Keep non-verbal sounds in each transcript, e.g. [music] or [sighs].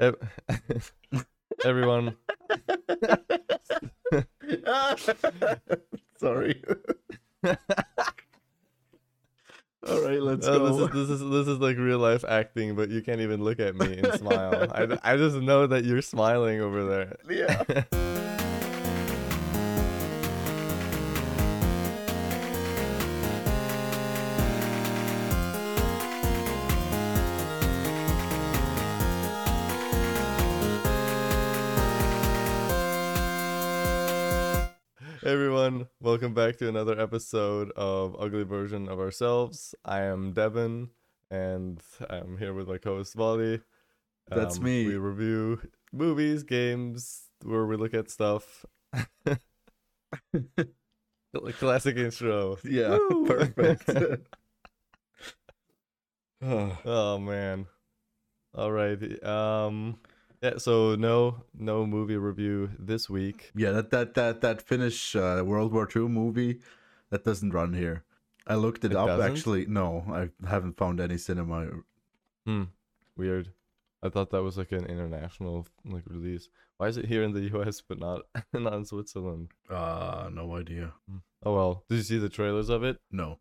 Ev- [laughs] Everyone, [laughs] Sorry. [laughs] All right, let's uh, go. this is this is this is like real life acting, but you can't even look at me and smile. I, I just know that you're smiling over there. yeah. Everyone, welcome back to another episode of Ugly Version of Ourselves. I am Devin, and I'm here with my co-host Vali. That's me. We review movies, games, where we look at stuff. [laughs] Classic intro. Yeah. Woo! [laughs] Perfect. Oh, [laughs] Oh man. All right. Um. Yeah. So no, no movie review this week. yeah, that that that that Finnish uh, World War II movie that doesn't run here. I looked it, It up doesn't? actually. No, I haven't found any cinema. Hmm. Weird. I thought that was like an international like release. Why is it here in the [laughs] U.S. but not [laughs] not in Switzerland? Uh, no idea. Oh well. Did you see the trailers of it? No.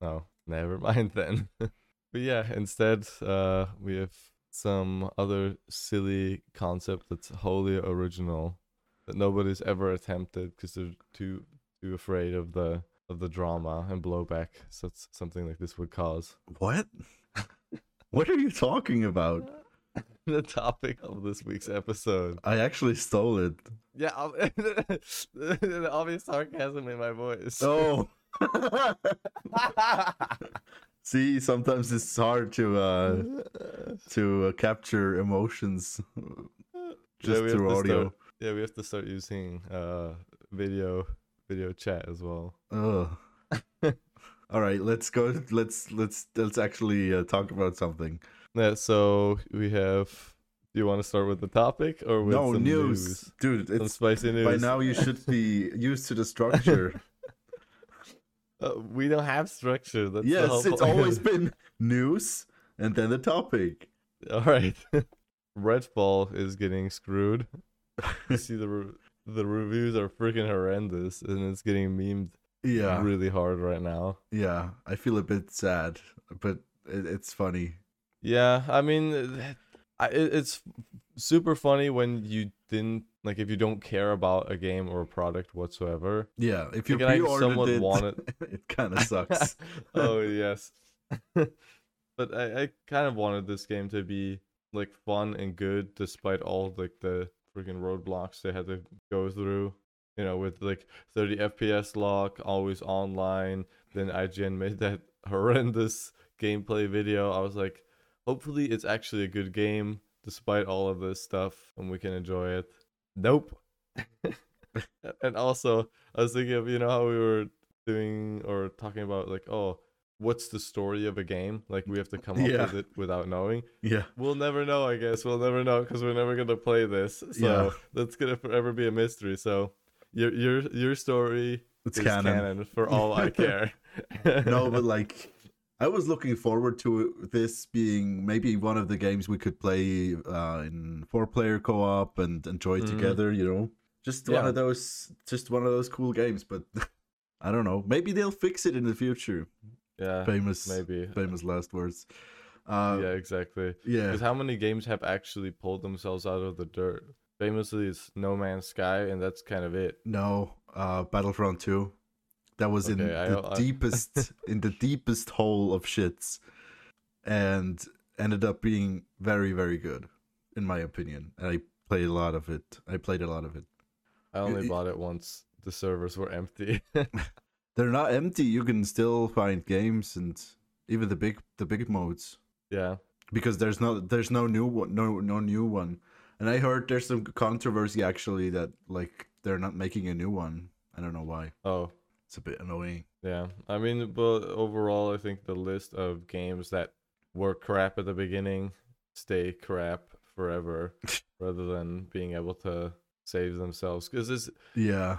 Oh, never [laughs] mind then. but yeah, instead, uh, we have some other silly concept that's wholly original that nobody's ever attempted because they're too too afraid of the of the drama and blowback such something like this would cause. What? [laughs] what are you talking about? [laughs] the topic of this week's episode. I actually stole it. Yeah, [laughs] the obvious sarcasm in my voice. Oh. See, sometimes it's hard to uh [laughs] to uh, capture emotions just Yeah, through audio. start- yeah, we have to start using uh video video chat as well. Ugh. [laughs] All right, let's go. Let's let's let's actually uh, talk about something. Yeah, so we have. Do you want to start with the topic or with no some news, news? dude. Some It's spicy news. by now you should be [laughs] used to the structure. Uh, we don't have structure. That's the yes, it's always [laughs] been news and then the topic. all right. [laughs] Redfall is getting screwed. You [laughs] see the re- the reviews are freaking horrendous, and it's getting memed Yeah, really hard right now. yeah. I feel a bit sad, but it, it's funny. Yeah, I mean, it, it's super funny when you didn't like if you don't care about a game or a product whatsoever. Yeah, if you Like, and I pre-ordered it, want it. [laughs] it kind of [laughs] sucks. oh [laughs] yes, but I, I kind of wanted this game to be like fun and good, despite all like the freaking roadblocks they had to go through. You know, with like 30 FPS lock, always online. Then IGN made that horrendous gameplay video. I was like, hopefully it's actually a good game, despite all of this stuff, and we can enjoy it. Nope. [laughs] and also, I was thinking of you know how we were doing or talking about like, oh, what's the story of a game? Like we have to come up Yeah. with it without knowing. yeah, We'll never know, I guess. We'll never know because we're never gonna play this. So Yeah. that's gonna forever be a mystery. So your your your story it's is canon. canon. for all I [laughs] care. no, but [laughs] like, I was looking forward to this being maybe one of the games we could play uh, in four-player co-op and enjoy Mhm. together. You know, just one of those, just one of those cool games. But [laughs] I don't know. Maybe they'll fix it in the future. yeah, Famous, maybe. famous last words. Uh, yeah, exactly. yeah, Because how many games have actually pulled themselves out of the dirt? Famously, it's No Man's Sky, and that's kind of it. No, uh, Battlefront Two. That was in I- the I- [laughs] deepest, in the deepest hole of shits, and ended up being very, very good, in my opinion. And I played a lot of it. I played a lot of it. I only y- bought it once the servers were empty. [laughs] [laughs] They're not empty. You can still find games and even the big, the big modes yeah. because there's no, there's no new one, no, no new one. And I heard there's some controversy actually that like they're not making a new one. I don't know why. Oh, It's a bit annoying. yeah. I mean, but overall, I think the list of games that were crap at the beginning stay crap forever, [laughs] rather than being able to save themselves. Because it's Yeah.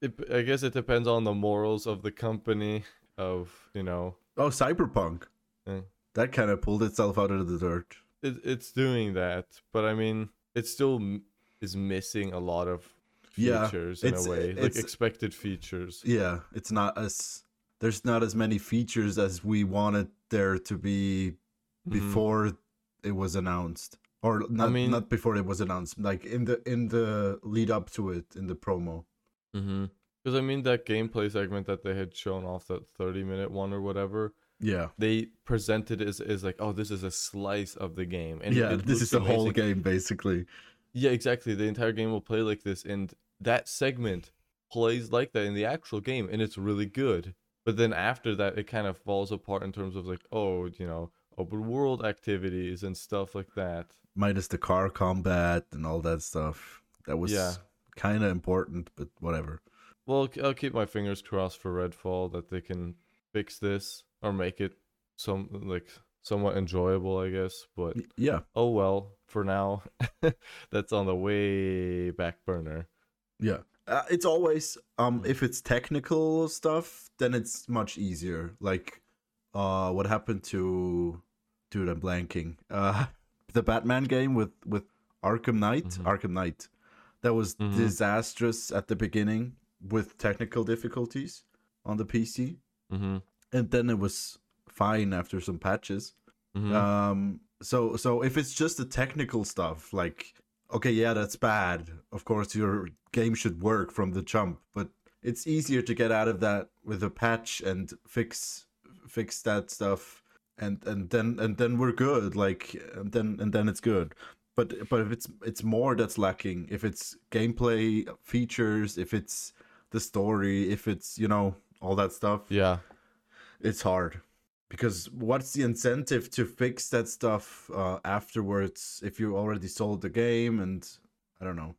it, I guess it depends on the morals of the company. Of you know, Oh, Cyberpunk. Yeah. That kind of pulled itself out of the dirt. it, it's doing that, but I mean, it still is missing a lot of Yeah, features in it's- a way, like expected features. Yeah, it's not as there's not as many features as we wanted there to be Mhm. before it was announced. Or not mean- not before it was announced, like in the in the lead up to it in the promo. Mm-hmm. Because I mean, that gameplay segment that they had shown off, that thirty-minute one or whatever, Yeah. they presented as as like, oh, this is a slice of the game, and yeah, this is the looks whole game basically. Yeah, exactly. The entire game will play like this, and that segment plays like that in the actual game, and it's really good. But then after that, it kind of falls apart in terms of like, oh, you know, open world activities and stuff like that. Minus the car combat and all that stuff. That was Yeah. kind of important, but whatever. Well, I'll keep my fingers crossed for Redfall that they can fix this or make it some like somewhat enjoyable, I guess. But Yeah, oh well. For now, [laughs] that's on the way back burner. Yeah. Uh, it's always um if it's technical stuff, then it's much easier. Like uh what happened to dude, I'm blanking. Uh [laughs] the Batman game with with Arkham Knight, Mhm. Arkham Knight. That was Mhm. disastrous at the beginning with technical difficulties on the PC, Mm-hmm. and then it was fine after some patches. mm-hmm. Um, so so if it's just the technical stuff, like okay, yeah, that's bad. Of course, your game should work from the jump, but it's easier to get out of that with a patch and fix fix that stuff, and and then and then we're good. Like and then and then it's good. But but if it's it's more that's lacking, if it's gameplay features, if it's the story, if it's you know all that stuff, yeah. it's hard because what's the incentive to fix that stuff uh, afterwards if you already sold the game and i don't know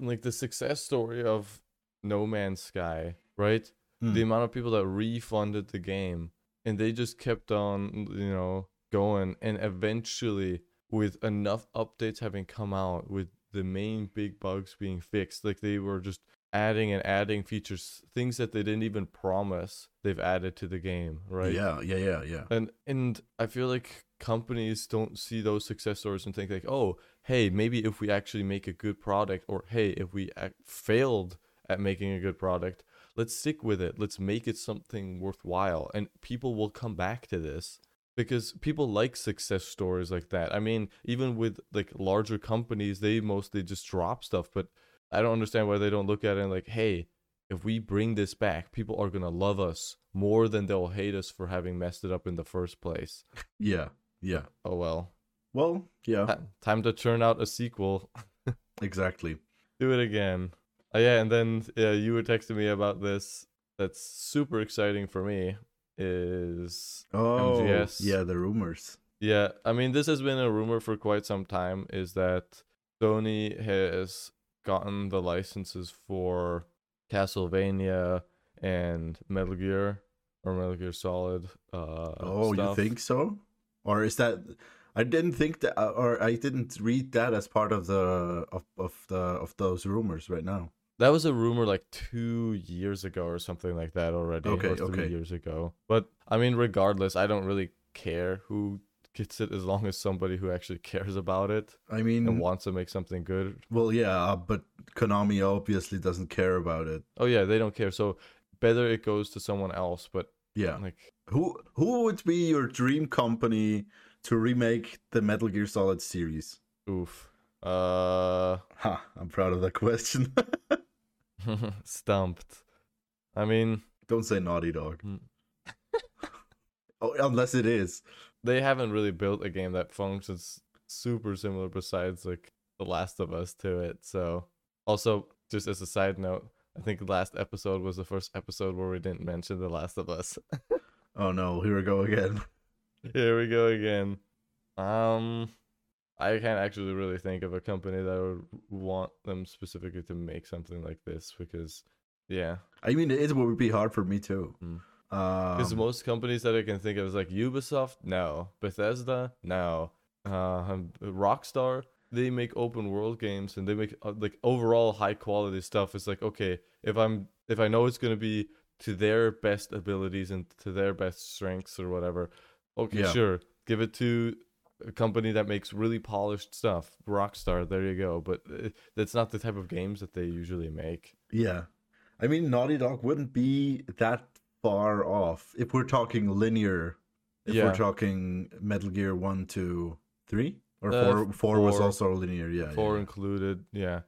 like the success story of No Man's Sky, right? Hmm. The amount of people that refunded the game and they just kept on, you know, going and eventually with enough updates having come out with the main big bugs being fixed, like they were just adding and adding features, things that they didn't even promise they've added to the game, right? yeah yeah yeah yeah And and I feel like companies don't see those success stories and think like, oh, hey, maybe if we actually make a good product, or hey, if we failed at making a good product, let's stick with it. Let's make it something worthwhile, and people will come back to this because people like success stories like that. I mean, even with like larger companies, they mostly just drop stuff, but I don't understand why they don't look at it and like, hey, if we bring this back, people are gonna love us more than they'll hate us for having messed it up in the first place. [laughs] yeah yeah Oh well. well yeah Ti- Time to churn out a sequel. [laughs] exactly Do it again. Oh yeah, and then yeah, you were texting me about this. That's super exciting for me. Is oh MGS. yeah the rumors yeah, I mean this has been a rumor for quite some time. Is that Sony has gotten the licenses for Castlevania and Metal Gear or Metal Gear Solid. Uh, oh stuff. you think so or is that i didn't think that uh, or i didn't read that as part of the of, of the of those rumors right now That was a rumor like two years ago or something like that already. Okay, or three okay. years ago. But I mean, regardless, I don't really care who gets it as long as somebody who actually [laughs] cares about it i mean and wants to make something good. well yeah uh, but konami obviously doesn't care about it Oh yeah, they don't care. So better it goes to someone else. But yeah like, Who who would be your dream company to remake the Metal Gear Solid series? oof. Uh, Ha, I'm proud of that question. [laughs] stumped. I mean, Don't say Naughty Dog. Hmm. [laughs] oh, unless it is. They haven't really built a game that functions super similar besides like The Last of Us to it. So also just as a side note, I think the last episode was the first episode where we didn't mention The Last of Us. [laughs] Oh no, here we go again. [laughs] Here we go again. Um I can't actually really think of a company that would want them specifically to make something like this because yeah. I mean, it would be hard for me too. Hmm. Um, Because most companies that I can think of is like Ubisoft, no. Bethesda, no. Uh, Rockstar, they make open world games and they make uh, like overall high quality stuff. It's like okay, if I'm if I know it's gonna be to their best abilities and to their best strengths or whatever, okay, Yeah. sure, give it to a company that makes really polished stuff. Rockstar, there you go. But uh, that's not the type of games that they usually make. Yeah. I mean, Naughty Dog wouldn't be that far off if we're talking linear. If Yeah. we're talking Metal Gear 1, 2, 3? Or Uh, 4, 4 was also linear, yeah. four yeah. included. Yeah.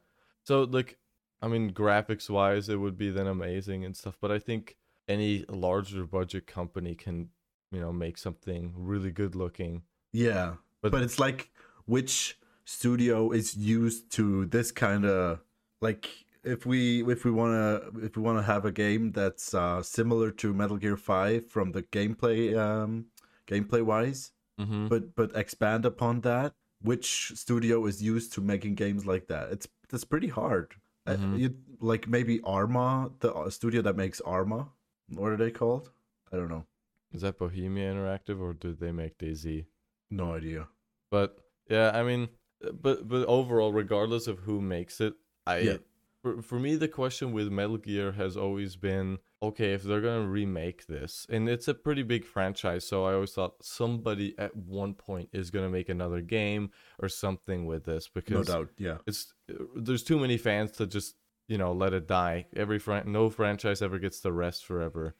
So like, I mean, graphics wise, it would be then amazing and stuff. But I think any larger budget company can, you know, make something really good looking. Yeah. But- But, it's like which studio is used to this kind of like if we if we want to if we want to have a game that's uh similar to Metal Gear 5 from the gameplay um gameplay wise Mm-hmm. but but expand upon that which studio is used to making games like that it's that's pretty hard Uh, Mhm. you like maybe Arma the uh, studio that makes Arma what are they called I don't know Is that Bohemia Interactive or do they make DayZ? no idea But yeah, I mean, uh, but but overall, regardless of who makes it, I Yeah. For for me the question with Metal Gear has always been okay if they're gonna remake this, and it's a pretty big franchise, so I always thought somebody at one point is gonna make another game or something with this no because doubt yeah it's there's too many fans to just you know let it die. Every fran- no franchise ever gets to rest forever.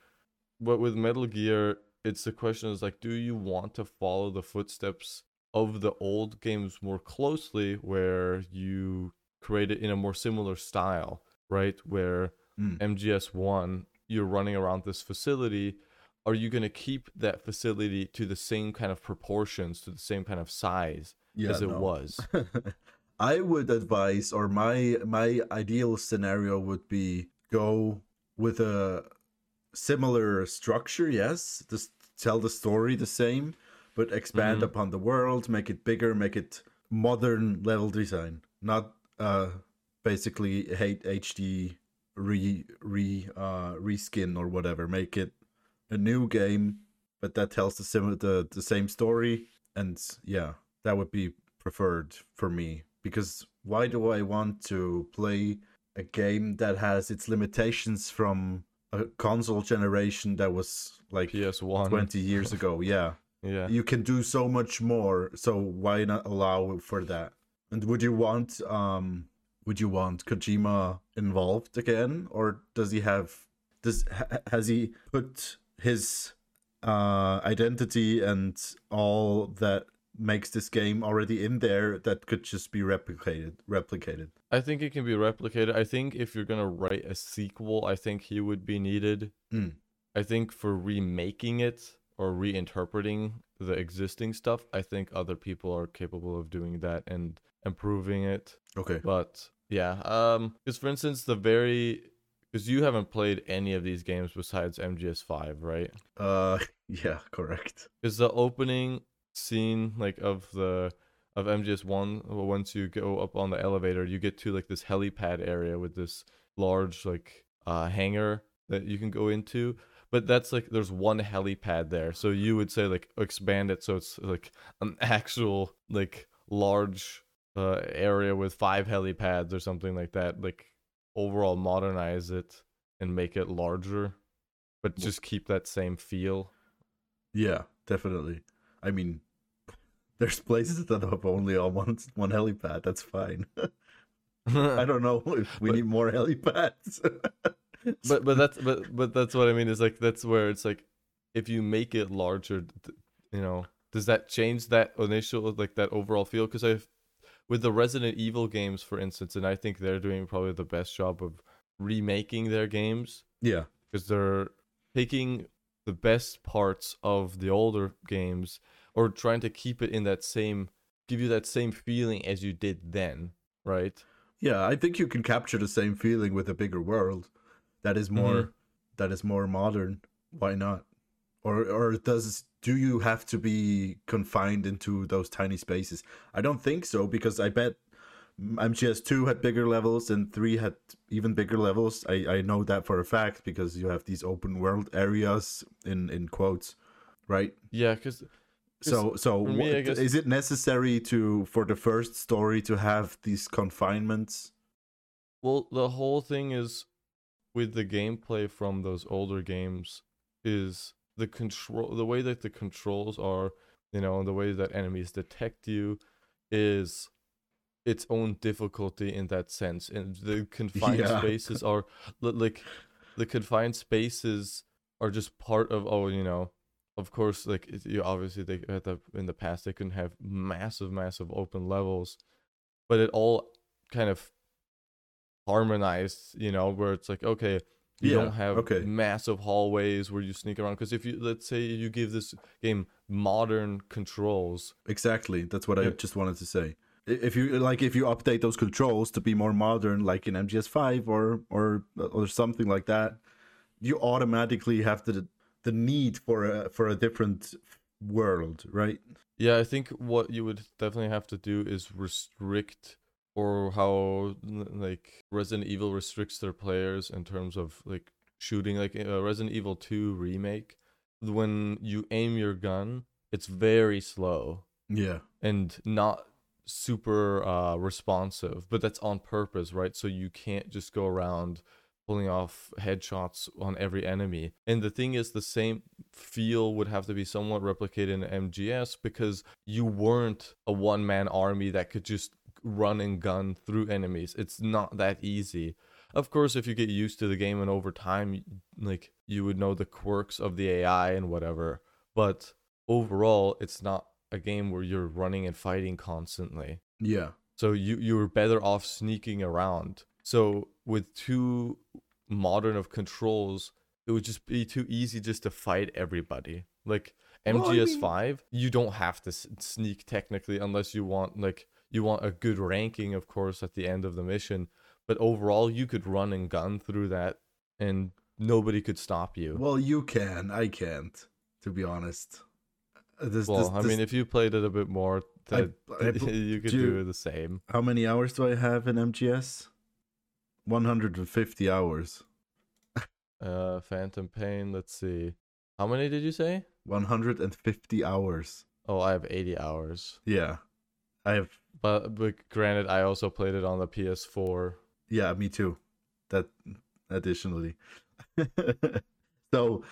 But with Metal Gear, it's the question is like, do you want to follow the footsteps of the old games more closely, where you create it in a more similar style, right? Where Mm. MGS one, you're running around this facility. Are you gonna keep that facility to the same kind of proportions, to the same kind of size yeah as it no. was? [laughs] I would advise, or my my ideal scenario would be go with a similar structure. Yes, just tell the story the same, but expand Mhm. upon the world, make it bigger, make it modern level design, not uh basically hate HD re re uh reskin or whatever. Make it a new game, but that tells the sim the the same story, and yeah, that would be preferred for me because why do I want to play a game that has its limitations from a console generation that was like PS one. 20 years ago? [laughs] Yeah. Yeah. You can do so much more, so why not allow for that? And would you want um would you want Kojima involved again or does he have does ha- has he put his uh identity and all that makes this game already in there that could just be replicated replicated I think it can be replicated. I think if you're gonna write a sequel, I think he would be needed. Mm. I think for remaking it or reinterpreting the existing stuff, I think other people are capable of doing that and improving it. okay But yeah, um, because for instance, the very because you haven't played any of these games besides MGS5, right? uh [laughs] yeah correct Is the opening scene like of the of MGS1 well, once you go up on the elevator, you get to like this helipad area with this large like uh hangar that you can go into. But that's like there's one helipad there. So you would say like expand it so it's like an [laughs] actual like large uh area with five helipads or something like that. Like overall modernize it and make it larger. But just keep that same feel. yeah definitely i mean [laughs] there's places that have only on one one helipad that's fine [laughs] I don't know [laughs] if we But- need more helipads. but but that's but but that's what I mean is like that's where it's like if you make it larger, you know, does that change that initial like that overall feel? Because I, with the Resident Evil games, for instance, and I think they're doing probably the best job of remaking their games yeah, because they're taking the best parts of the older games or trying to keep it in that same give you that same feeling as you did then, right? yeah. I think you can capture the same feeling with a bigger world that is more Mhm. that is more modern. Why not? Or or does do you have to be confined into those tiny spaces? I don't think so because I bet MGS2 had bigger levels and 3 had even bigger levels. I, I know that for a fact because you have these open world areas in, in quotes, right? Yeah, because So so me, what- guess- is it necessary to for the first story to have these confinements? Well, the whole thing is with the gameplay from those older games is the control the way that the controls are you know, and the way that enemies detect you is its own difficulty in that sense. And the confined Yeah. spaces are like the confined spaces are just part of oh, you know, of course, like it- you obviously they at the in the past they couldn't have massive, massive open levels, but it all kind of harmonized, you know, where it's like okay, you Yeah, don't have okay. massive hallways where you sneak around because if you let's say you give this game modern controls Exactly. That's what I just wanted to say. If you like, if you update those controls to be more modern, like in MGS5 or or uh, or something like that, you automatically have the the need for a for a different world, right? Yeah, I think what you would definitely have to do is restrict or how like Resident Evil restricts their players in terms of like shooting like uh, Resident Evil 2 remake when you aim your gun it's very slow Yeah. and not super uh responsive but that's on purpose right so you can't just go around pulling off headshots on every enemy and the thing is the same feel would have to be somewhat replicated in mgs because you weren't a one-man army that could just run and gun through enemies. It's not that easy. Of course if you get used to the game and over time like you would know the quirks of the ai and whatever. But overall it's not a game where you're running and fighting constantly. Yeah. so you you're better off sneaking around. So with too modern of controls it would just be too easy just to fight everybody. Like Well, I mean- mgs5 you don't have to sneak technically unless you want like you want a good ranking of course at the end of the mission but overall you could run and gun through that and nobody could stop you Well, you can. I can't. To be honest. Uh, This, well this, i this- mean if you played it a bit more I- that [laughs] I you could do- do the same how many hours do I have in MGS? 150 hours. Uh, Phantom Pain. Let's see. How many did you say? 150 hours. Oh, I have 80 hours. Yeah. I have But but granted, I also played it on the PS4. Yeah, me too. That additionally. [laughs] so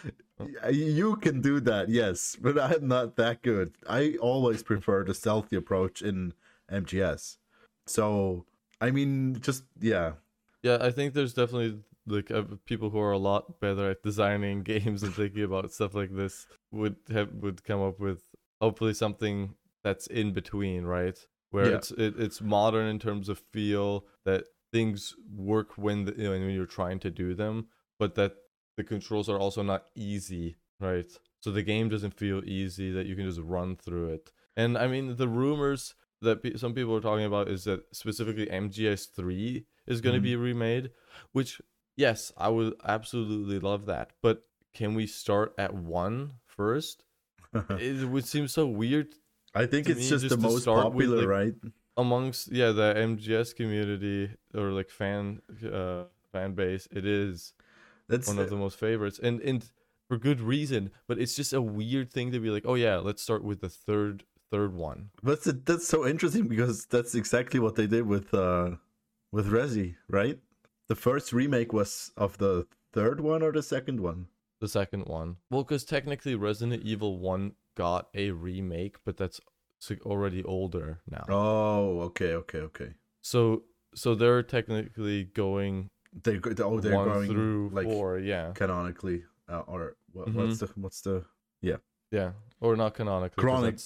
you can do that, yes, but I'm not that good. I always prefer the stealthy approach in MGS. So I mean, just yeah, Yeah, I think there's definitely like uh, people who are a lot better at designing [laughs] games and thinking about stuff like this would have would come up with hopefully something that's in between, right? Where Yeah. it's it, it's modern in terms of feel that things work when the, you know, when you're trying to do them, but that the controls are also not easy, right? So the game doesn't feel easy that you can just run through it. And I mean, the rumors that pe- some people are talking about is that specifically MGS3 is going to Mhm. be remade, which yes, I would absolutely love that. But can we start at one first? [laughs] it would seem so weird I think it's me, just, just the most start with, popular, like, right? amongst yeah the MGS community or like fan uh fan base. It is That's one of the most favorites, and and for good reason. But it's just a weird thing to be like, oh yeah, let's start with the third third one. That's that's so interesting because that's exactly what they did with uh with Resi, right? The first remake was of the third one or the second one. The second one, well, because technically Resident Evil One got a remake, but that's already older now. Oh, okay, okay, okay. So so they're technically going They oh they're going through like four, yeah, canonically uh, or what, Mhm. what's the what's the yeah, yeah or not canonically Chronic-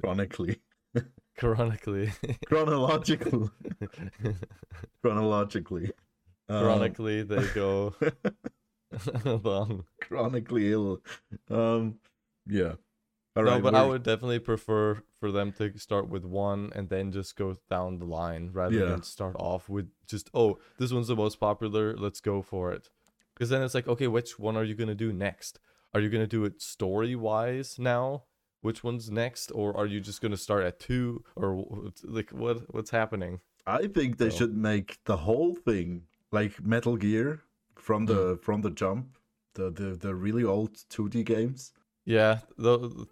chronically [laughs] chronically. chronological [laughs] chronologically Um, chronically they go [laughs] along. chronically ill um yeah all no, right but I we're- would definitely prefer for them to start with one and then just go down the line rather Yeah. than start off with just oh this one's the most popular let's go for it because then it's like okay which one are you gonna do next are you gonna do it story wise now which one's next or are you just gonna start at two or like what what's happening I think they So- should make the whole thing like Metal Gear from the Mm. from the jump, the the the really old 2D games. Yeah, those.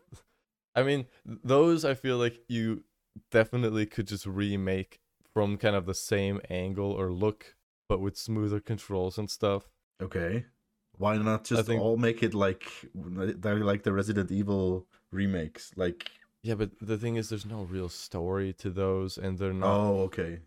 I mean, those I feel like you definitely could just remake from kind of the same angle or look, but with smoother controls and stuff. Okay, why not just think- all make it like they're like the Resident Evil remakes, like Yeah, but the thing is, there's no real story to those, and they're not. Oh, okay.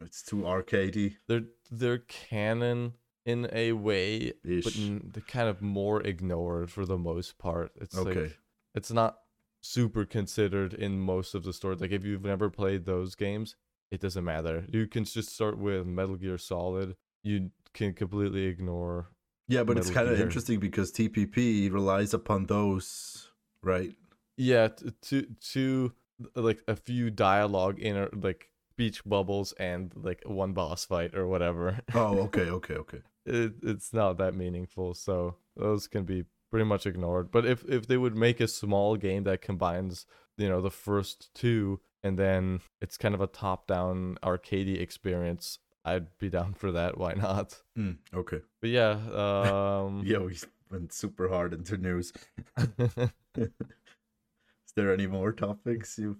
It's too arcadey They're they're canon in a way, but ish. n- kind of more ignored for the most part. It's Okay. like it's not super considered in most of the stories. Like if you've never played those games, it doesn't matter. You can just start with Metal Gear Solid. You can completely ignore. Yeah, but it's kind of interesting because TPP relies upon those, right? Yeah, to to like a few dialogue in like beach bubbles and like one boss fight or whatever. Oh, okay, okay, okay. It, it's not that meaningful so those can be pretty much ignored but if if they would make a small game that combines you know the first two and then it's kind of a top down arcadey experience i'd be down for that why not Hmm, okay. but yeah [laughs] um Yeah, we went super hard into news. [laughs] [laughs] Is there any more topics you?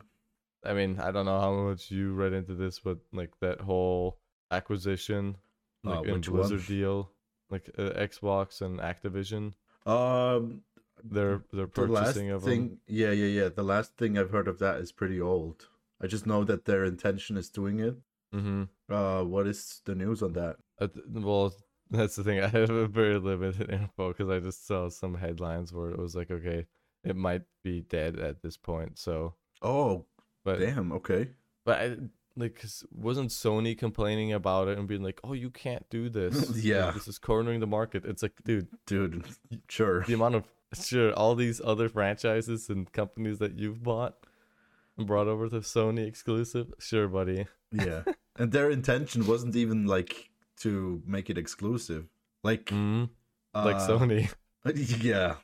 i mean i don't know how much you read into this but like that whole acquisition like in which one? blizzard deal like uh, xbox and activision Um, they're they're the last purchasing of them. Yeah, yeah, yeah. The last thing I've heard of that is pretty old. I just know that their intention is doing it. mm-hmm Uh, what is the news on that? Uh, well, [laughs] that's the thing. I have a very limited [laughs] info because I just saw some headlines where it was like, okay, it might be dead at this point. So, Oh, but damn. Okay. but I like 'cause wasn't Sony complaining about it and being like, oh, you can't do this. [laughs] Like, Yeah. this is cornering the market. It's like, dude, Dude, sure. the amount of sure all these other franchises and companies that you've bought and brought over to Sony exclusive. Sure, buddy. Yeah. [laughs] and their intention wasn't even like to make it exclusive. Like, hmm Like uh, Sony, [laughs] Yeah.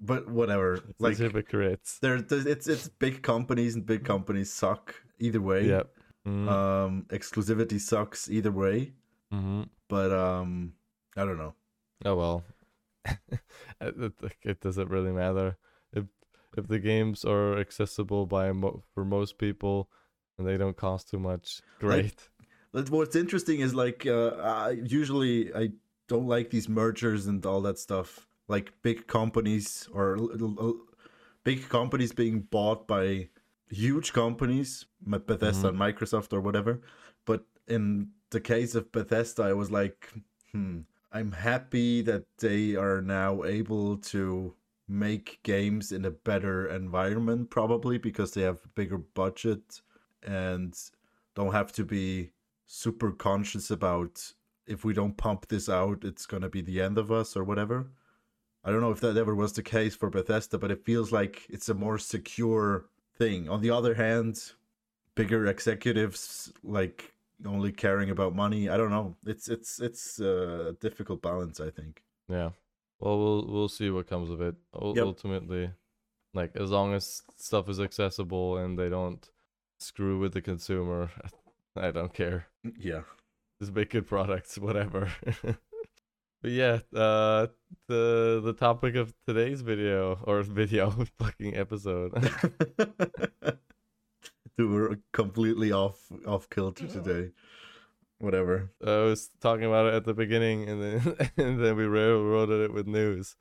but whatever. like Like, hypocrites. there's- it's it's big companies and big companies suck either way. Yep. Mm-hmm. Um, exclusivity sucks either way. mm-hmm. But um, I don't know. Oh well, [laughs] it, it- it doesn't really matter if if the games are accessible by mo- for most people and they don't cost too much. Great. But What's interesting is like uh, I, usually I don't like these mergers and all that stuff. Like big companies or l- l- big companies being bought by huge companies, Bethesda and Microsoft or whatever. But in the case of Bethesda, I was like, hmm, I'm happy that they are now able to make games in a better environment, probably because they have a bigger budget and don't have to be super conscious about if we don't pump this out, it's gonna be the end of us or whatever. I don't know if that ever was the case for Bethesda, but it feels like it's a more secure thing. On the other hand, bigger executives like only caring about money. I don't know. It's it's it's a difficult balance, I think. Yeah. Well, we'll we'll see what comes of it. U- Yep. Ultimately, like as long as stuff is accessible and they don't screw with the consumer, [laughs] I don't care. Yeah. Just make good products, whatever. [laughs] but yeah, uh, the the topic of today's video or [laughs] video fucking episode. [laughs] Dude, we're completely off off kilter today. Whatever. I was talking about it at the beginning, and then [laughs] and then we railroaded it with news.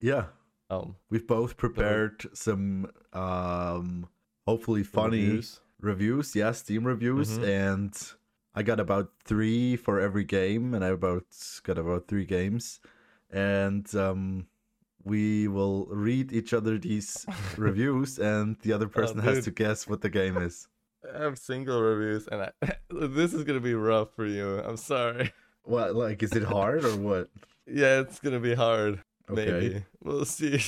Yeah. Um, We've both prepared some um hopefully funny reviews. reviews, yeah, Steam reviews, Mhm. and I got about three for every game, and I about got about three games, and um, we will read each other these [laughs] reviews, and the other person has Oh, dude. to guess what the game is. [laughs] I have single reviews, and I, [laughs] this is gonna be rough for you. I'm sorry. What, like, is it hard or what? Yeah, it's gonna be hard. Okay. Maybe we'll see.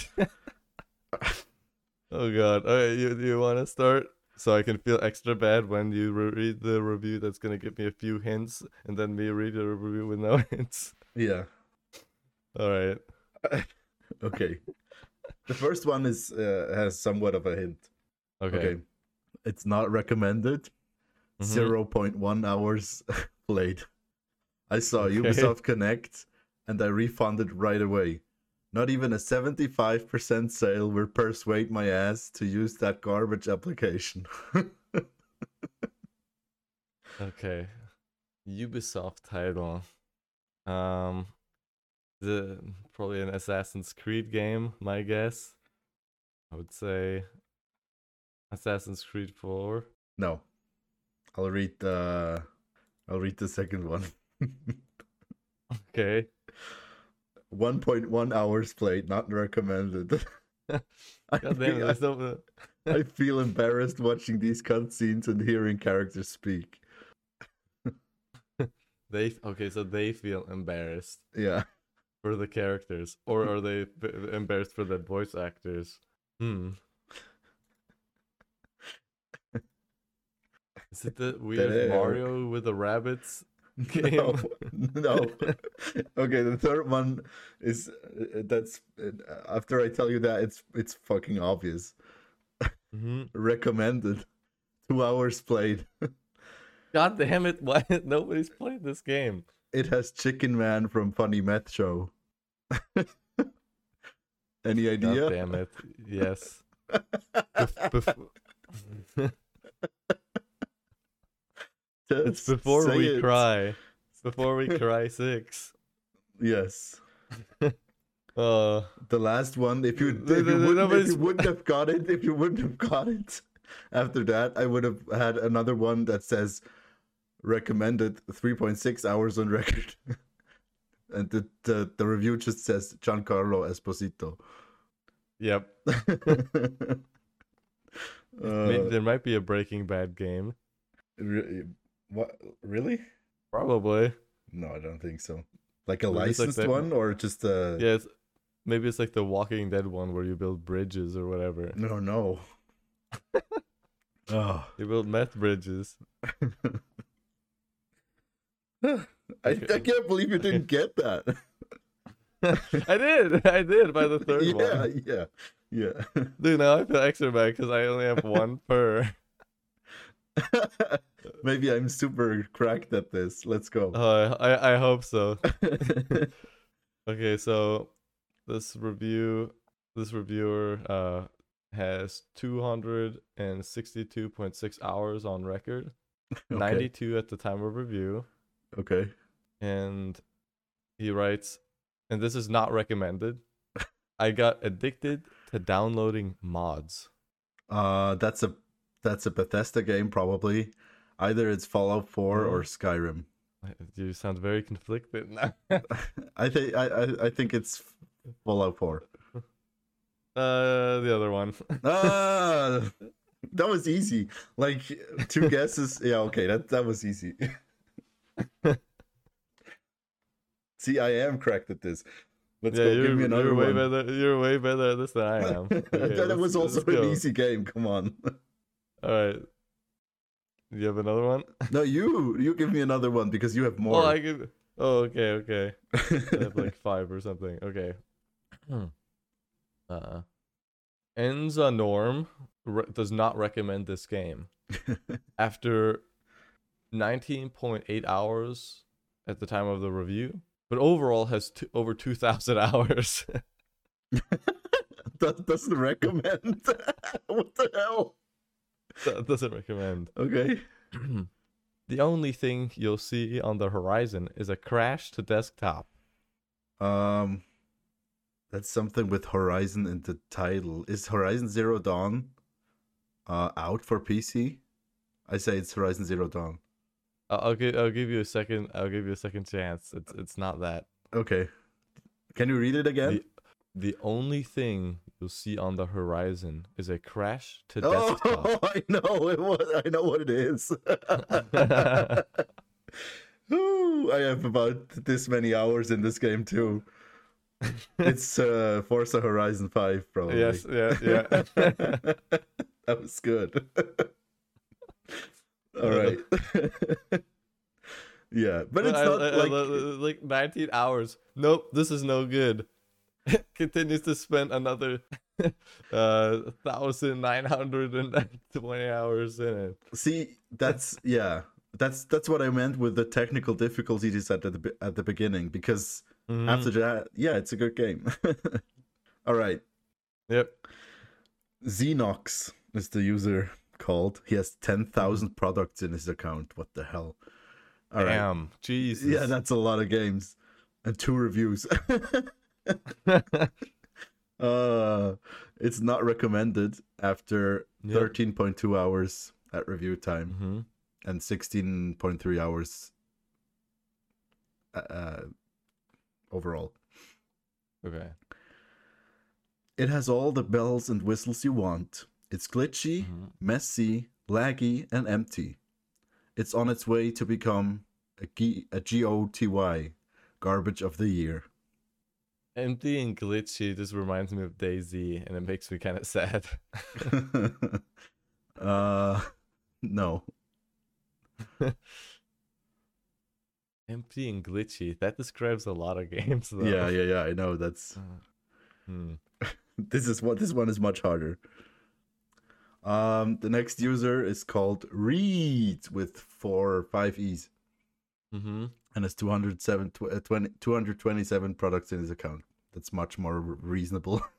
oh god. Okay, you do you want to start so I can feel extra bad when you re- read the review that's gonna give me a few hints, and then me read the review with no [laughs] hints. Yeah. All right. [laughs] Okay. the first one is uh, has somewhat of a hint. Okay. Okay. It's not recommended. Mhm. Zero point one hours [laughs] played. I saw Okay. Ubisoft Connect and I refunded right away. Not even a 75% sale will persuade my ass to use that garbage application. [laughs] Okay. Ubisoft title. Um the probably an Assassin's Creed game, my guess. I would say Assassin's Creed 4. No. I'll read the I'll read the second one. [laughs] Okay. 1.1 hours played, not recommended. [laughs] I, God damn There's no, [laughs] I feel embarrassed watching these cutscenes and hearing characters speak. [laughs] they okay, so they feel embarrassed Yeah. for the characters, or are they embarrassed for the voice actors? Hmm. Is it the weird. Mario with the rabbits? Game. No, [laughs] no. okay, the third one is uh, that's uh, after I tell you that it's it's fucking obvious. hmm [laughs] Recommended. Two hours played. [laughs] God damn it! Why nobody's played this game? It has Chicken Man from Funny Meth Show. Any God idea? damn it! Yes. Bef- bef- it's before we it. cry. Before we cry six. Yes. [laughs] Uh, The last one, if you, if you, wouldn't, if you wouldn't have got it, if you wouldn't have got it, [laughs] after that, I would have had another one that says recommended 3.6 hours on [laughs] record. and the, the, the review just says Giancarlo Esposito. yep. Uh, Maybe there might be a Breaking Bad game. What? Really? Probably. No, I don't think so. Like a Maybe it's like licensed one or just a. Yeah. It's, maybe it's like the Walking Dead one where you build bridges or whatever. No, no. [laughs] oh. You build meth bridges. [sighs] I, I can't believe you didn't get that. [laughs] I did. I did by the third [laughs] yeah, one. Yeah, yeah, yeah. Dude, now I feel extra bad because I only have one per. [laughs] Maybe I'm super cracked at this. Let's go. Uh, I I hope so. [laughs] Okay, so this review, this reviewer uh has 262.6 hours on record, [laughs] okay. 92 at the time of review, Okay. and he writes, and this is not recommended. I got addicted to downloading mods. Uh, that's a that's a Bethesda game probably. Either it's Fallout 4 or Skyrim. You sound very conflicted now. [laughs] I think I, I think it's Fallout 4. Uh, the other one. [laughs] Ah, that was easy. Like two guesses. Yeah, okay, that that was easy. [laughs] See, I am cracked at this. Let's yeah, go. you're, Give me another you're way one. better. You're way better at this than I am. Okay, that was also an easy game. Come on. All right. You have another one? [laughs] No, you you give me another one because you have more. Oh, I give. Oh, okay, okay. I have like [laughs] five or something. Okay. uh, Enza Norm re- does not recommend this game. [laughs] After 19.8 hours at the time of the review, but overall has t- over 2,000 hours. that doesn't recommend. what the hell? That doesn't recommend. Okay. [clears throat] the only thing you'll see on the horizon is a crash to desktop. Um, that's something with Horizon in the title. Is Horizon Zero Dawn uh out for PC? I say it's Horizon Zero Dawn. I'll, I'll give I'll give you a second. I'll give you a second chance. It's it's not that. Okay. Can you read it again? The, the only thing you'll see on the horizon is a crash to death. oh, desktop. [laughs] I know it was, I know what it is. [laughs] [laughs] Ooh, I have about this many hours in this game too. It's uh, Forza Horizon Five, probably. yes, yeah, yeah. that was good. All right. yeah, but it's I- not I- like like 19 hours. Nope, this is no good. [laughs] Continues to spend another [laughs] uh thousand nine hundred and twenty hours in it. see that's [laughs] yeah that's that's what I meant with the technical difficulties at the at the beginning because Mhm. after that yeah it's a good game. All right, Yep. Xenox is the user called. He has ten thousand products in his account. What the hell? All right. Damn. Jesus. Yeah, that's a lot of games and two reviews. [laughs] uh, it's not recommended after Yep. 13.2 hours at review time Mm-hmm. and 16.3 hours uh, uh, overall. Okay. It has all the bells and whistles you want. It's glitchy, Mhm. messy, laggy, and empty. It's on its way to become a, G- a GOTY, garbage of the year. Empty and glitchy just reminds me of Daisy, and it makes me kind of sad. [laughs] uh, no. Empty [laughs] and glitchy. That describes a lot of [laughs] games, though. Yeah, yeah, yeah. I know. That's Hmm. this is what this one is much harder. Um, the next user is called Reed with four or five e's Mm-hmm. And has 207 uh, 20, 227 products in his account. That's much more reasonable. [laughs]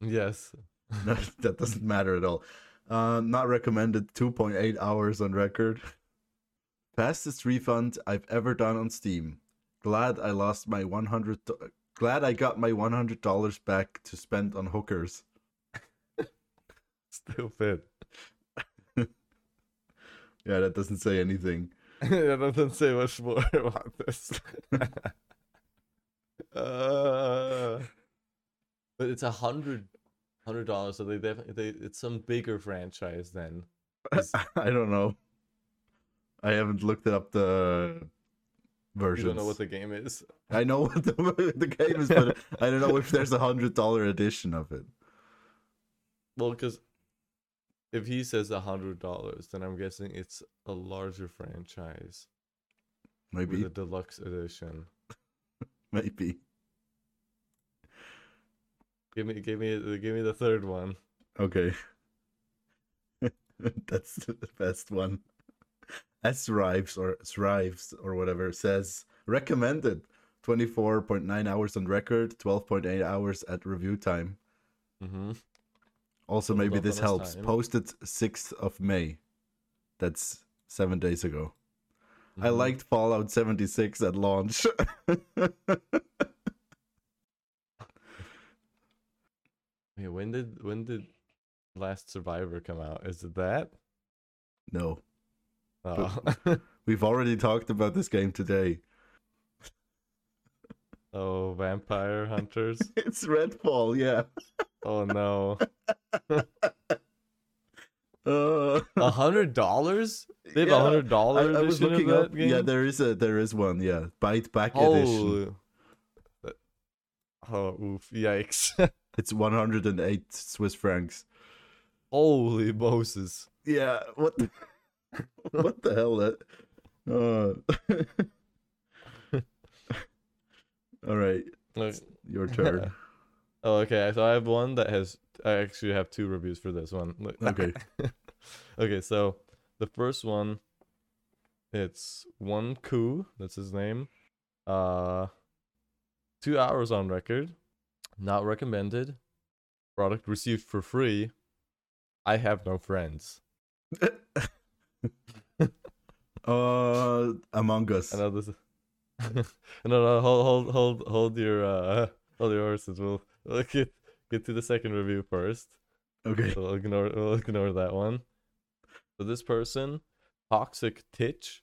Yes. [laughs] No, that doesn't matter at all. Uh, not recommended. 2.8 hours on record. Fastest refund I've ever done on Steam. Glad I lost my 100. Glad I got my $100 back to spend on hookers. [laughs] Stupid. Yeah, that doesn't say anything. It doesn't say much more about this. uh, but it's a hundred hundred dollars, so they definitely they it's some bigger franchise then. [laughs] I don't know. I haven't looked up the You don't know what the game is. I know what the, [laughs] the game is, but [laughs] I don't know if there's a hundred dollar edition of it. Well, because if he says a hundred dollars, then I'm guessing it's a larger franchise Maybe, with a deluxe edition. [laughs] maybe. Give me, give me, give me the third one. Okay. [laughs] That's the best one. S Rives or Srives or whatever says recommended 24.9 hours on record, 12.8 hours at review time. Mm-hmm. Also, maybe this helps. time. Posted 6th of May. That's seven days ago. I Mm-hmm. liked Fallout 76 at launch. [laughs] Wait, when did when did Last Survivor come out? Is it that? no, Oh, [laughs] we've already talked about this game today. oh, Vampire Hunters. [laughs] It's Redfall, yeah. Oh no, a hundred dollars? They have a yeah, hundred I, dollar I was looking up. game. Yeah, there is a there is one. Yeah, Bite Back edition. Oh, oof! Yikes! [laughs] It's 108 Swiss francs. Holy Moses! Yeah, what? The, [laughs] what the hell? That. Uh, [laughs] all right, your turn. Oh, okay. So I have one that has. I actually have two reviews for this one. [laughs] Okay. [laughs] okay. So the first one, it's one coup. That's his name. Uh, two hours on record. Not recommended. Product received for free. I have no friends. [laughs] Uh, Among Us. I know no, no, hold, hold, hold, hold your, uh, hold your horses. We'll, we'll get get to the second review first. Okay. So we'll ignore we'll ignore that one. So this person, Toxic Titch,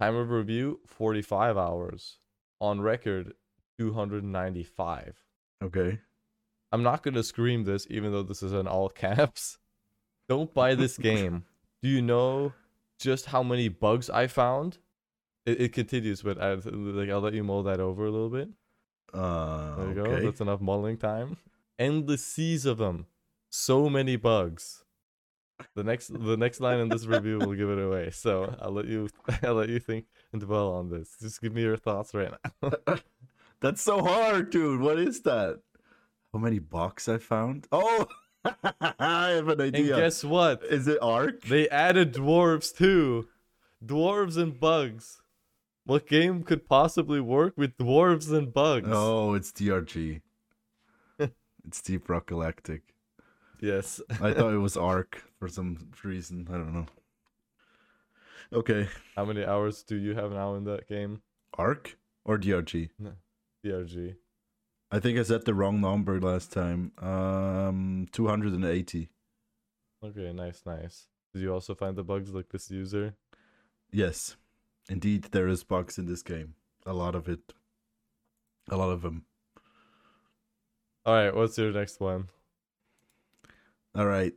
time of review 45 hours. On record 295. Okay. I'm not gonna scream this even though this is in all caps. Don't buy this [laughs] game. Do you know just how many bugs I found? It, it continues, but I like I'll let you mull that over a little bit. Uh, There you go. That's enough mulling time. Endless seas of them. So many bugs. The next the next line in this review will give it away. So I'll let you [laughs] I'll let you think and dwell on this. Just give me your thoughts right now. [laughs] That's so hard, dude. What is that? How many bucks I found? Oh, [laughs] I have an idea. And guess what? is it Ark? They added dwarves too. Dwarves and bugs. What game could possibly work with dwarves and bugs? Oh, it's DRG. [laughs] it's Deep Rock Galactic. Yes. I thought it [laughs] was Ark for some reason. I don't know. Okay, How many hours do you have now in that game? Ark or DRG? DRG. I think I said the wrong number last time. Um, 280. Okay, nice, nice. Did you also find the bugs like this user? Yes, indeed, there is bugs in this game. A lot of it. A lot of them. All right, what's your next one? All right.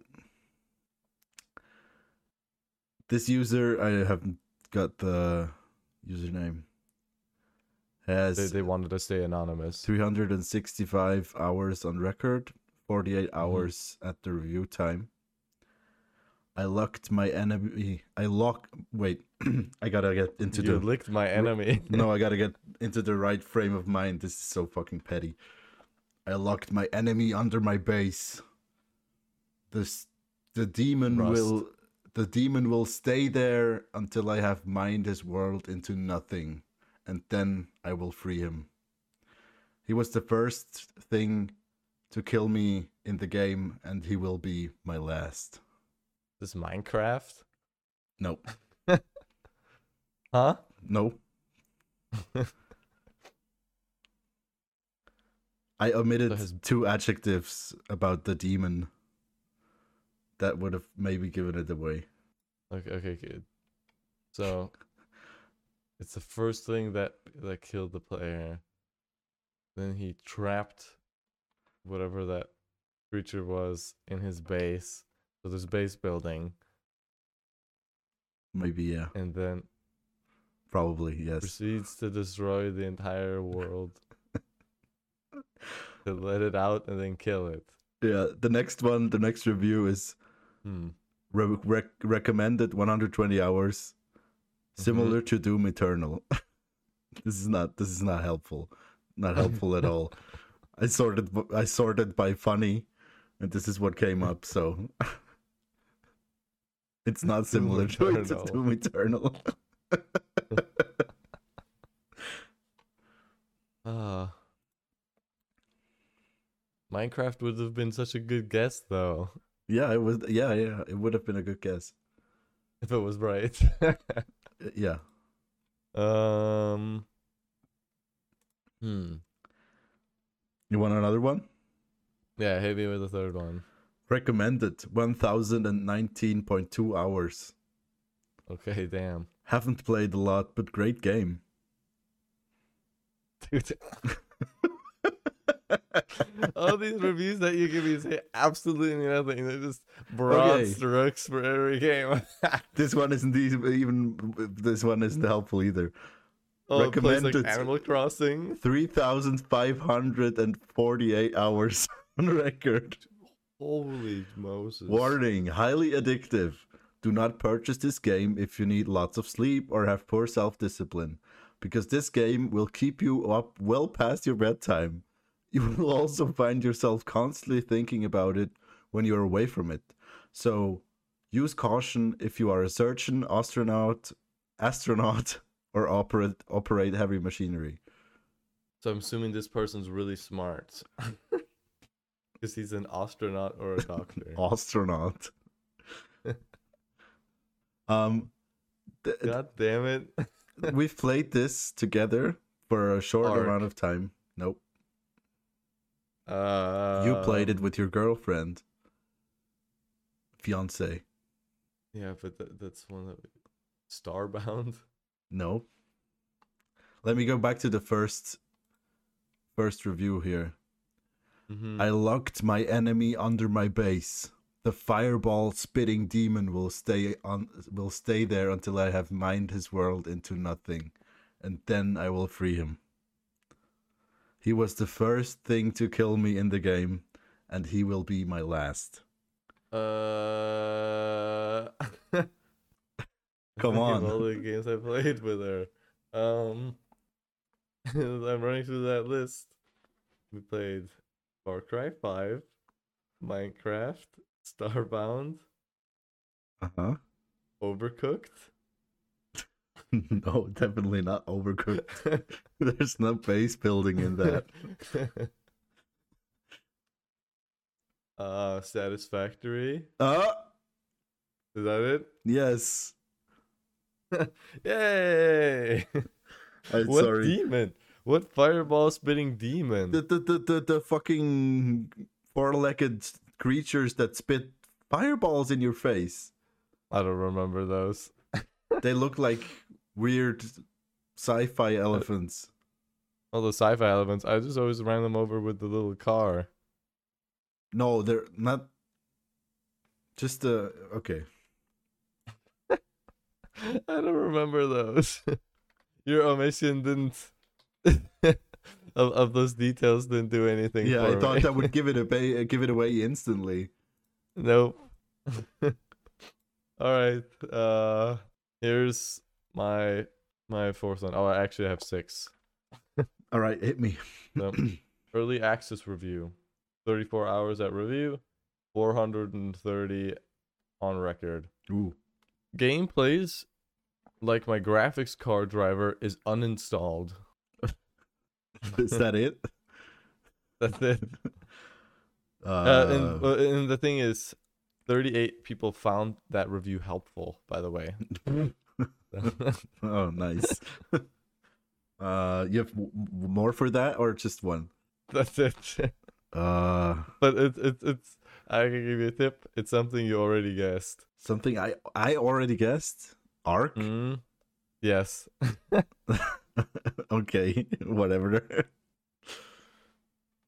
This user, I haven't got the username. Has They they wanted to stay anonymous. 365 hours on record, 48 Mm-hmm. hours at the review time. I locked my enemy. I lock. Wait, [clears throat] I gotta get into You the. licked my enemy. [laughs] no, I gotta get into the right frame of mind. This is so fucking petty. I locked my enemy under my base. This, the demon Rust. will. The demon will stay there until I have mined his world into nothing, and then I will free him. He was the first thing to kill me in the game, and he will be my last. This Minecraft? No, [laughs] Huh? no. I omitted So his- two adjectives about the demon. That would have maybe given it away. Okay, okay, good. So it's the first thing that that killed the player. Then he trapped whatever that creature was in his base. So there's base building, Maybe yeah, and then probably yes. proceeds to destroy the entire world. [laughs] to let it out and then kill it. Yeah, the next one, the next review is Hmm. re- rec- recommended 120 hours, Mm-hmm. similar to Doom Eternal. [laughs] this is not this is not helpful, not helpful at all. [laughs] I sorted I sorted by funny, and this is what came up. So it's not similar to it to Eternal. Doom Eternal. Ah. [laughs] Minecraft would have been such a good guess though, yeah, it was. Yeah, yeah, it would have been a good guess. if it was right. [laughs] Uh, Yeah, um. Hmm. you want another one? Yeah, hit me with the third one. Recommended 1019.2 hours. Okay, damn. Haven't played a lot, but great game. Dude. [laughs] All these reviews that you give me say absolutely nothing. They're just broad Okay. strokes for every game. [laughs] This one isn't even, this one isn't helpful either. oh, plays like Recommended. Animal Crossing. 3,548 hours [laughs] on record. Holy Moses. Warning, highly addictive. Do not purchase this game if you need lots of sleep or have poor self discipline, because this game will keep you up well past your bedtime. You will also find yourself constantly thinking about it when you're away from it. So use caution if you are a surgeon, astronaut, astronaut, [laughs] or operate operate heavy machinery. So I'm assuming this person's really smart. [laughs] Because he's an astronaut or a doctor. [laughs] Astronaut. [laughs] um, th- God damn it. [laughs] we've played this together for a short Ark. amount of time. Nope. Uh, you played it with your girlfriend, fiance. Yeah, but that, that's one that. Starbound? No. Let me go back to the first first review here. Mm-hmm. I locked my enemy under my base. The fireball spitting demon will stay on will stay there until I have mined his world into nothing, and then I will free him. He was the first thing to kill me in the game, and he will be my last. Uh. [laughs] Come [laughs] on. All the games I played with her. Um. [laughs] I'm running through that list. We played Far Cry 5, Minecraft, Starbound, Uh-huh. Overcooked. [laughs] no, definitely not overcooked. [laughs] [laughs] There's no base building in that. uh, Satisfactory. Ah, Is that it? yes. Yay! I'm what sorry. demon? What fireball spitting demon? the, the, the, the, the fucking four-legged creatures that spit fireballs in your face. I don't remember those. [laughs] They look like weird sci-fi elephants. All the sci-fi elephants, I just always ran them over with the little car. No, they're not. Just uh, okay. [laughs] I don't remember those. [laughs] Your omission didn't [laughs] of of those details didn't do anything. Yeah, I thought me. that would [laughs] give it away, give it away instantly. Nope. [laughs] All right. Uh here's my my fourth one. Oh, I actually have six. All right, hit me. So, [clears throat] early access review. 34 hours at review, 430 on record. Ooh, Game plays like my graphics card driver is uninstalled. [laughs] is that it? That's it. [laughs] Uh, Uh, and, uh, and the thing is, 38 people found that review helpful, by the way. [laughs] oh, nice. uh, you have w- more for that, or just one? That's it. Uh, but it's it's it's I can give you a tip. It's something you already guessed. something I I already guessed. Ark. Mm. Yes. [laughs] okay, [laughs] whatever.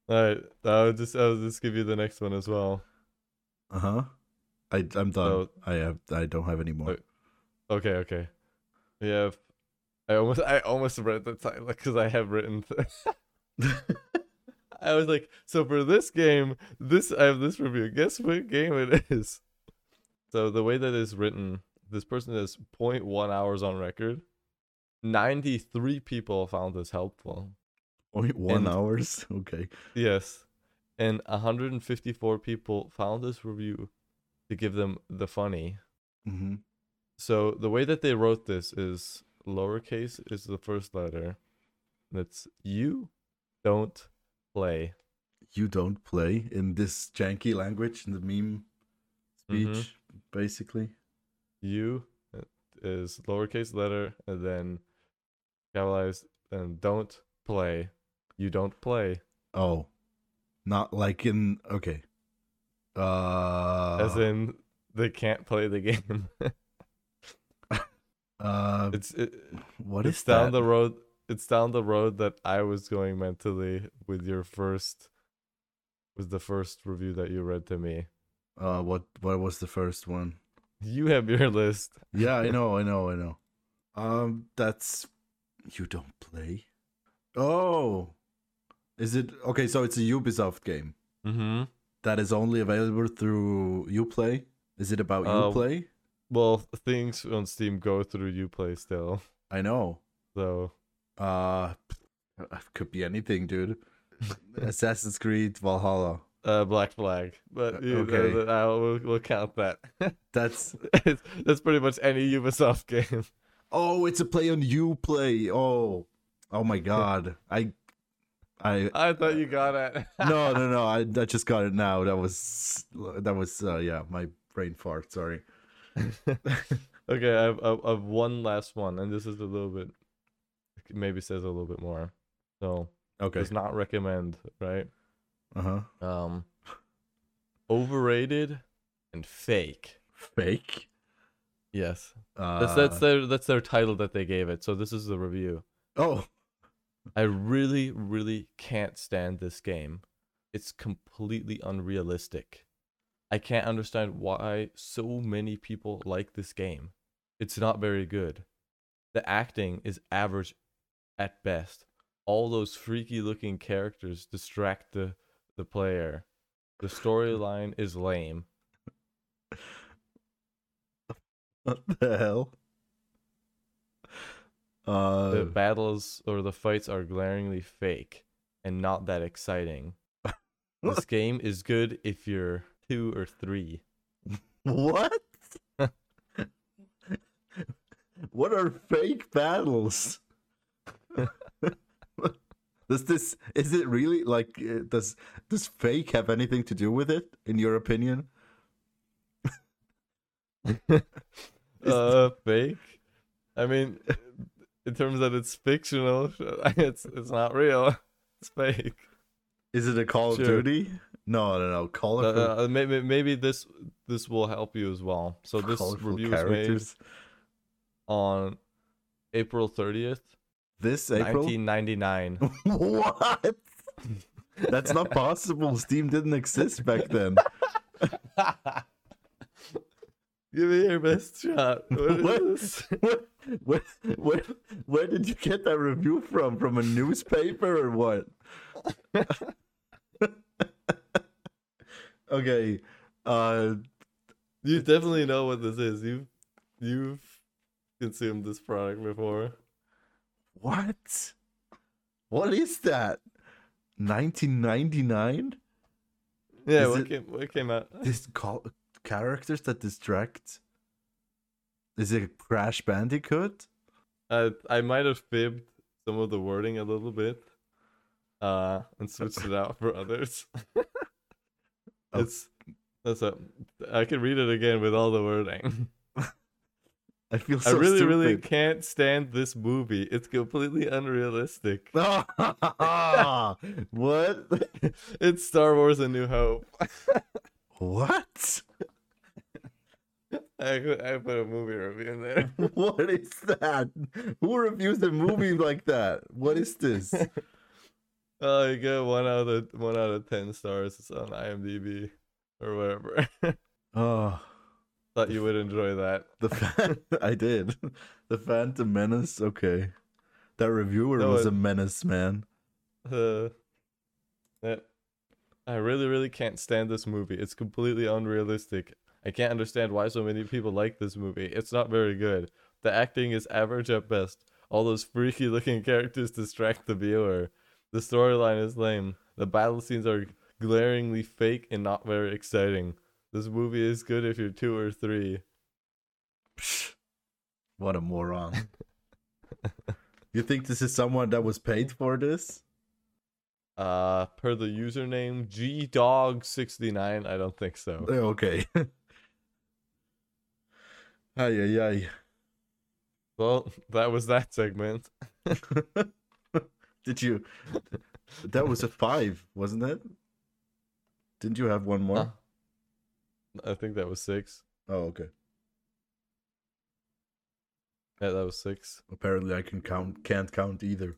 All right. I'll just I'll just give you the next one as well. Uh huh. I I'm done. So- I have I don't have any more. Okay. Okay. We have. I almost I almost read the title because I have written. [laughs] I was like, so for this game, this I have this review. Guess what game it is? So the way that it's written, this person has 0.1 hours on record. 93 people found this helpful. Only one and- hours. [laughs] Okay. Yes. And 154 people found this review to give them the funny. Mm-hmm. So the way that they wrote this is lowercase is the first letter. That's you don't play. You don't play in this janky language in the meme speech, Mhm. basically. You uh, is lowercase letter and then capitalized and don't play. You don't play. Oh, not like in okay. Uh, As in they can't play the [laughs] game. [laughs] uh, it's it, what it's is down that? the road it's down the road that I was going mentally with your first was the first review that you read to me. Uh, what what was the first one? You have your list. Yeah, I [laughs] know, I know, I know. Um, that's you don't play. Oh, is it okay? So it's a Ubisoft game Mm-hmm. that is only available through UPlay. Is it about Uh, UPlay? Well, things on Steam go through UPlay still. I know. So Uh, could be anything, dude. [laughs] Assassin's Creed Valhalla. uh Black Flag. But you okay. that- I will we'll count that. [laughs] That's That's pretty much any Ubisoft [laughs] game. Oh, it's a play on you play. Oh, oh my god. I, I I thought you got it. [laughs] no no no. I I just got it now. That was that was uh, yeah my brain fart. Sorry. [laughs] okay, I have, I have- I have one last one, and this is a little bit, maybe says a little bit more. So Okay. does not recommend, right? Uh huh. Um, overrated and fake. Fake. Yes, Uh, that's that's their that's their title that they gave it. So this is the review. oh I really, really can't stand this game. It's completely unrealistic. I can't understand why so many people like this game. It's not very good. The acting is average at best. All those freaky looking characters distract the, the player. The [laughs] storyline is lame. [laughs] what the hell? Uh, The battles or the fights are glaringly fake and not that exciting. [laughs] This game is good if you're two or three. what? [laughs] what are fake battles? does this is it really like uh, does does fake have anything to do with it in your opinion? [laughs] uh fake i mean in terms that it's fictional [laughs] it's it's not real [laughs] it's fake Is it a Call Sure. of Duty? No, no, no. Call uh, of Duty. uh, maybe maybe this this will help you as well. So this Colorful review was made on April 30th, This April. 1999. what? That's not possible. Steam didn't exist back then. Give me your best shot. [laughs] What is What? this? where, where, where, where did you get that review from? From a newspaper or what? [laughs] okay. Uh, You definitely know what this is. You've you've consumed this product before. what? What is that? 1999? Yeah, Is what it- came what came out? This call characters that distract. Is it Crash Bandicoot? I I might have fibbed some of the wording a little bit, uh, and switched it out for others. [laughs] Oh. it's that's a I can read it again with all the wording. [laughs] I feel so. I really really can't stand this movie. It's completely unrealistic. [laughs] what? it's Star Wars: A New Hope. What? I I put a movie review in there. [laughs] What is that? Who reviews a movie like that? What is this? Oh, [laughs] you get one out of one out of ten stars. It's on IMDb or whatever. [laughs] Oh, Thought you would enjoy that. the fan- I did. The Phantom Menace. Okay, that reviewer No, was it- a menace, man. Uh, that I really, really can't stand this movie. It's completely unrealistic. I can't understand why so many people like this movie. It's not very good. The acting is average at best. All those freaky looking [laughs] characters distract the viewer. The storyline is lame. The battle scenes are glaringly fake and not very exciting. This movie is good if you're two or three. Psh, [laughs] what a moron. [laughs] you think this is someone that was paid for this? Uh, per the username GDog69, I don't think so. Okay. Ay, ay, ay. Well, that was that segment. [laughs] Did you? That was a five, wasn't it? Didn't you have one more? Huh? I think that was six. Oh, okay. Yeah, that was six. Apparently, I can count. Can't count either.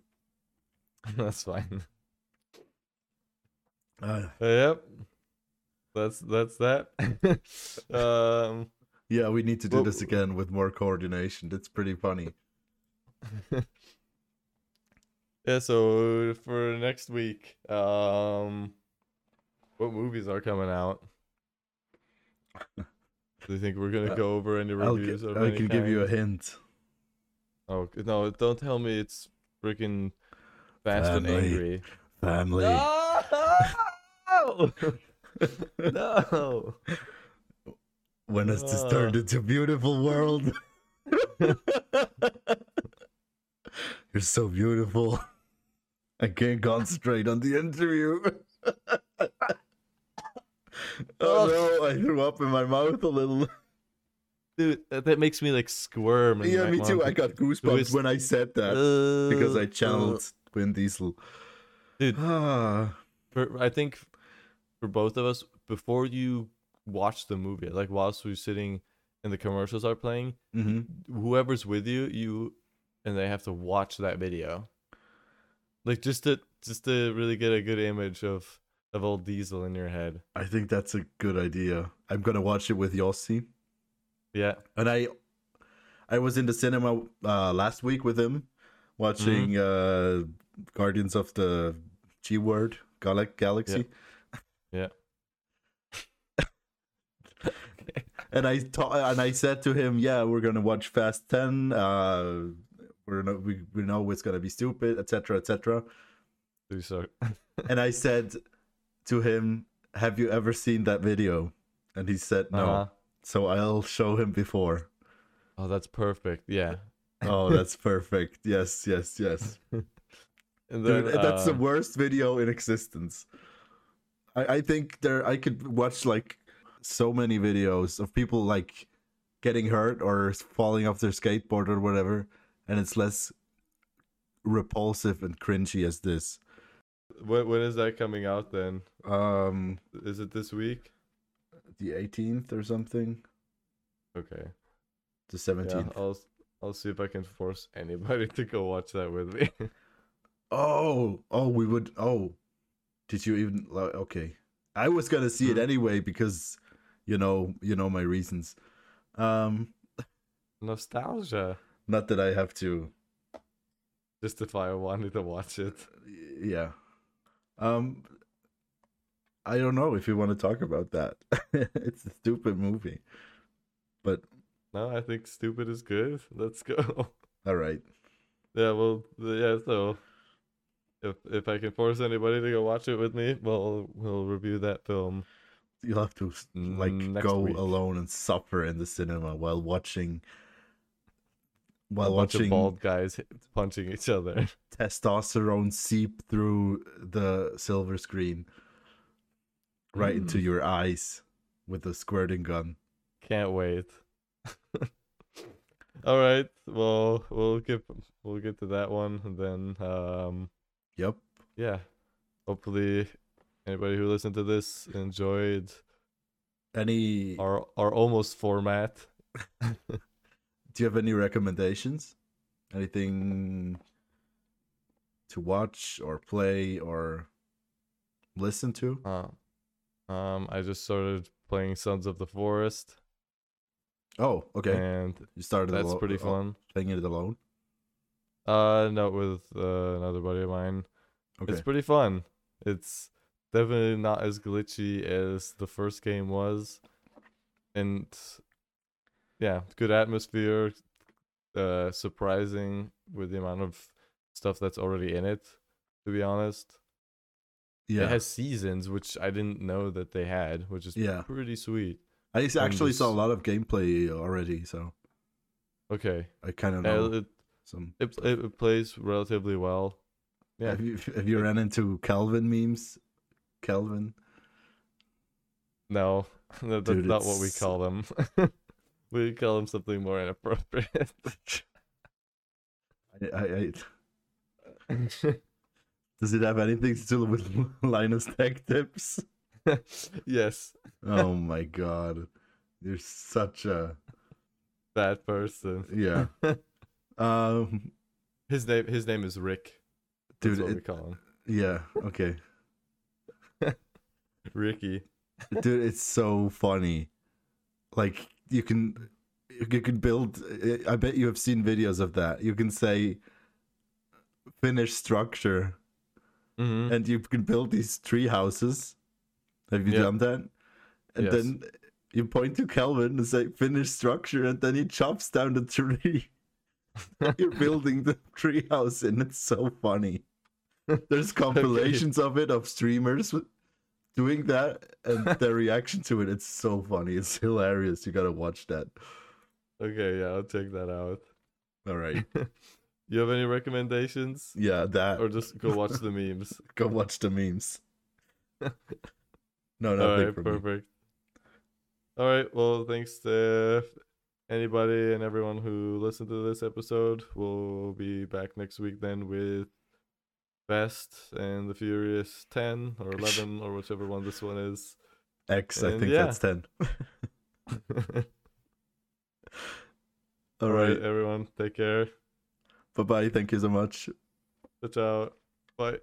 [laughs] That's fine. Uh, Uh, yep. That's that's that. [laughs] um yeah, we need to do Well- this again with more coordination. That's pretty funny. [laughs] yeah, so for next week, um what movies are coming out? [laughs] Do you think we're gonna Uh, go over any reviews I any can give you a hint. Oh no! Don't tell me it's freaking Fast and Family. Angry. Family. No! [laughs] no! When has this Ah. turned into a beautiful world? [laughs] You're so beautiful. I can't concentrate on the interview. [laughs] oh no, I threw up in my mouth a little. Dude, that, makes me like squirm. Yeah, me too. I got goosebumps is- when I said that because I Uh, channeled Vin Diesel. Dude. Ah, [sighs] for, I think for both of us, before you watch the movie, like whilst we're sitting and the commercials are playing, hmm whoever's with you, you and they have to watch that video. Like just to just to really get a good image of of old Diesel in your head. I think that's a good idea. I'm gonna watch it with Yossi. Yeah. And I I was in the cinema uh, last week with him watching uh, Guardians of the G Word Gal- Galaxy. Yeah. And I ta- and I said to him, "Yeah, we're gonna watch Fast Ten. Uh, we're we we know it's gonna be stupid, etc., etc." Do so. and I said to him, "Have you ever seen that video?" And he said, "No." Uh-huh. So I'll show him before. Oh, that's perfect. Yeah. [laughs] Oh, that's perfect. Yes, yes, yes. [laughs] And Dude, then, that's the uh, worst video in existence. I, I think there I could watch like so many videos of people like getting hurt or falling off their skateboard or whatever, and it's less repulsive and cringy as this. When, when is that coming out then? Um, Is it this week? the 18th or something. Okay. The 17th. Yeah, 17th. I'll I'll see if I can force anybody [laughs] to go watch that with me. [laughs] Oh, oh, we would. Oh, did you even? like, Okay, I was gonna see it Hmm. anyway because, you know, you know my reasons. Um, Nostalgia. not that I have to. Justify wanting to watch it. Yeah. Um, I don't know if you want to talk about that. [laughs] it's a stupid movie, but No, I think stupid is good. [laughs] Let's go. all right. Yeah, well, yeah. So, if if I can force anybody to go watch it with me, well, we'll review that film. You'll have to like Next go week. alone and suffer in the cinema while watching. A While of watching bald guys punching each other. [laughs] testosterone seep through the silver screen right into Mm. your eyes with a squirting gun. Can't wait. [laughs] All right. Well, we'll get we'll get to that one, and then um, Yep. yeah. Hopefully, anybody who listened to this enjoyed Any our our almost format. do you have any recommendations? Anything to watch or play or listen to? Uh, um, I just started playing Sons of the Forest, Oh, okay. and you started that's alo- pretty uh, fun. playing it alone. Uh, no, with uh, another buddy of mine. Okay. It's pretty fun. It's definitely not as glitchy as the first game was, and yeah, good atmosphere. Uh, surprising with the amount of stuff that's already in it. To be honest, yeah. it has seasons, which I didn't know that they had, which is Yeah. pretty sweet. I actually saw a lot of gameplay already, so Okay, I kind of yeah, know it, some. it it it plays relatively well. Yeah, Have you have you ran into Kelvin memes? Kelvin. no, [laughs] that, that's Dude, not what we call them. [laughs] we call them something more inappropriate. [laughs] I, I, I, does it have anything to do with Linus Tech Tips? yes, Oh my god, you're such a bad person. yeah. Um, His name his name is Rick. That's dude, what we call him. yeah, okay, [laughs] Ricky. dude, it's so funny. Like you can, you can build. I bet you have seen videos of that. You can say, finish structure, hmm and you can build these tree houses. Have you Yeah. done that? And Yes. then you point to Kelvin and say finish structure, and then he chops down the tree. [laughs] You're building the tree house, and it's so funny. [laughs] There's [laughs] compilations of it of streamers doing that, and [laughs] their reaction to it. It's so funny. It's hilarious. You gotta watch that. Okay, yeah, I'll check that out. All right. You have any recommendations? Yeah, that. Or just go watch the memes. Go watch the memes. No, All nothing right, for me. perfect. All right, well, thanks to anybody and everyone who listened to this episode. We'll be back next week then with Fast and the Furious 10 or 11 or whichever one this one is. X, I And think yeah. that's ten. [laughs] All All right, right. everyone, take care. Bye bye. Thank you so much. Ciao, ciao. Bye.